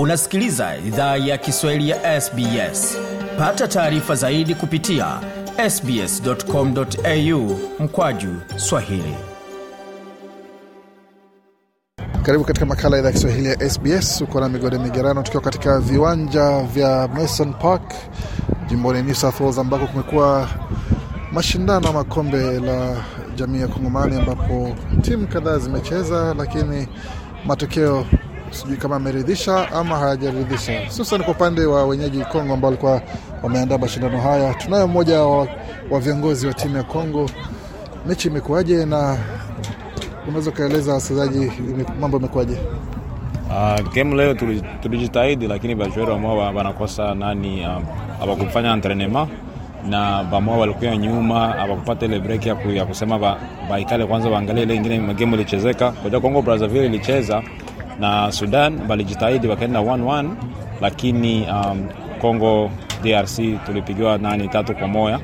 unasikiliza idhaa ya kiswahili ya sbs pata taarifa zaidi kupitia sbscomau mkwaju swahili. Karibu katika makala idhaa ya kiswahili ya sbs uko na migode migerano tukiwa katika viwanja vya mason park jimboni new south wales ambako kumekuwa mashindano ama kombe la jamii ya kongomani ambapo timu kadhaa zimecheza lakini matokeo sijui kama ameridhisha ama hayajaridhisha hususan kwa upande wa wenyeji kongo ambao walikuwa wameandaa mashindano haya tunayo mmoja wa, wa viongozi wa timu ya kongo. Mechi imekuwaje na unaweza ukaeleza wachezaji mambo imekuwaje Uh, game leo tuli- tulijitahidi lakini bajueri wamoa wanakosa nani um, entrenema. Na bamoa walikuwa nyuma abakupata ile break ya, ku, ya kusema ba, kwanza waangalie ile ingine game ilichezeka. Koja Congo Brazzaville ilicheza na Sudan walijitahidi wakaenda 1-1 lakini um, Congo DRC tulipigiwa nani tatu kwa moya.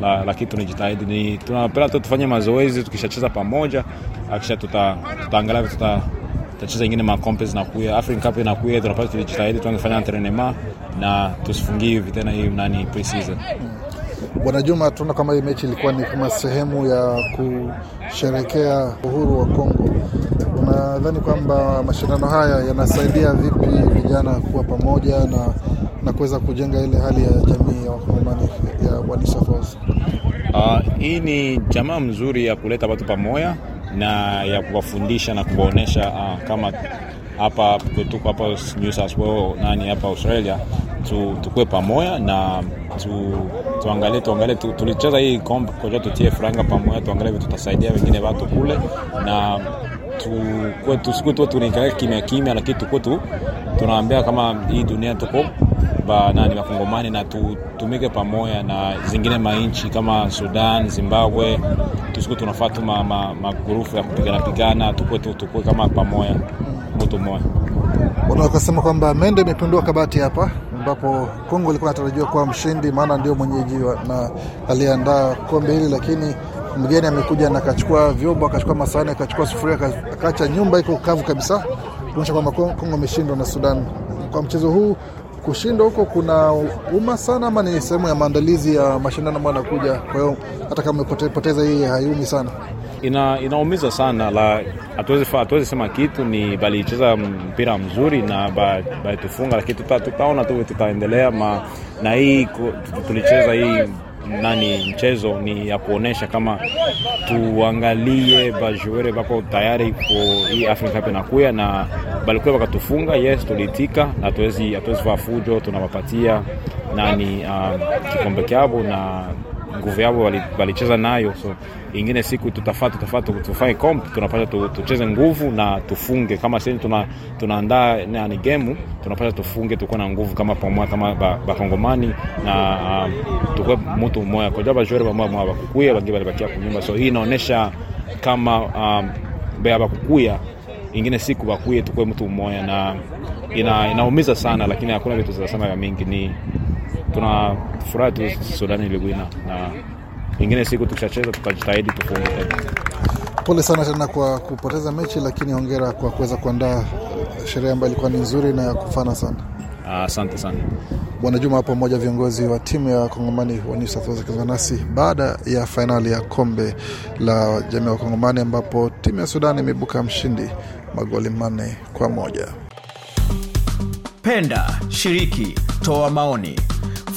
La, lakini tunajitahidi ni tunapenda tu tufanye mazoezi tukishacheza pamoja akisha tuta, tutaangalia tuta, tutacheza ingine makompe zinakuya African Cup inakuya tunapata tulijitahidi tuangefanya antrenema na tusifungie hivi tena hii nani pre-season. Bwana juma tunaona kama hii mechi ilikuwa ni kama sehemu ya kusherekea uhuru wa kongo unadhani kwamba mashindano haya yanasaidia vipi vijana kuwa pamoja na na kuweza kujenga ile hali ya jamii ya wakongomani ya wanisafos Uh, hii ni jamaa mzuri ya kuleta watu pamoja na ya kuwafundisha na kuwaonesha uh, kama hapa kwetuko hapa New South Wales nani hapa Australia tu, tukue pamoja na tu, tuangalie tuangalie tu, tulicheza hii kombe koja tutie franga pamoja tuangalie vitu tutasaidia wengine watu kule na tusikue tu tunaikalia kimya kimya lakini tukue tu tunaambia kama hii dunia tuko banani wakongomani na tutumike pamoja na zingine mainchi kama Sudan, Zimbabwe, tusiku tunafaa tu ma, ma, magurufu ya kupigana pigana, tukue tu tukue kama pamoja mtu mmoja. unakasema kwamba mende imepindua kabati hapa ambapo kongo ilikuwa anatarajiwa kuwa mshindi maana ndio mwenyeji na aliandaa kombe hili lakini mgeni amekuja na akachukua vyombo akachukua masahani akachukua sufuria akaacha nyumba iko kavu kabisa. Kuonyesha kwamba kongo ameshindwa na sudan. Kwa mchezo huu kushindwa huko kuna uma sana ama ni sehemu ya maandalizi ya mashindano ambayo anakuja kwa hiyo hata kama umepoteza hii haiumi sana. Ina, inaumiza sana la hatuwezi sema kitu ni balicheza mpira mzuri na ba- balitufunga, lakini tutaona tu tutaendelea na hii tulicheza hii nani mchezo ni ya kuonesha kama tuangalie bajuere bako tayari kwa hii Africa Cup inakuya na balikuwa wakatufunga, yes, tulitika na hatuwezi hatuwezi faa fujo, tunawapatia nani um, kikombe kyabo na nguvu yao wali- walicheza nayo, so ingine siku tutafaa tutafaa tu- tufanye comp, tunapata tu, tucheze nguvu na tufunge. Kama sisi tuna tunaandaa nani game, tunapata tufunge, tukuwe na nguvu kama pamoja kama ba- bakongomani na um, tukuwe mtu mmoja. Kwa sababu jore pamoja mwa bakukuya bangi balibakia kunyumba, so hii inaonesha kama um, bea bakukuya ingine siku bakuye tukuwe mtu mmoja na ina, inaumiza sana, lakini hakuna vitu zinasema ya mingi. Ni tunafurahi tu Sudani iliguina na ingine siku tukishacheza tutajitahidi tufunge tena. pole sana tena kwa kupoteza mechi lakini hongera kwa kuweza kuandaa eh, sherehe ambayo ilikuwa ni nzuri na ya kufana sana Asante uh, sana. bwana juma hapo mmoja viongozi wa timu ya kongomani wa New South Wales akizungumza nasi baada ya fainali ya kombe la jamii ya wakongomani ambapo timu ya sudan imeibuka mshindi magoli manne kwa moja penda shiriki toa maoni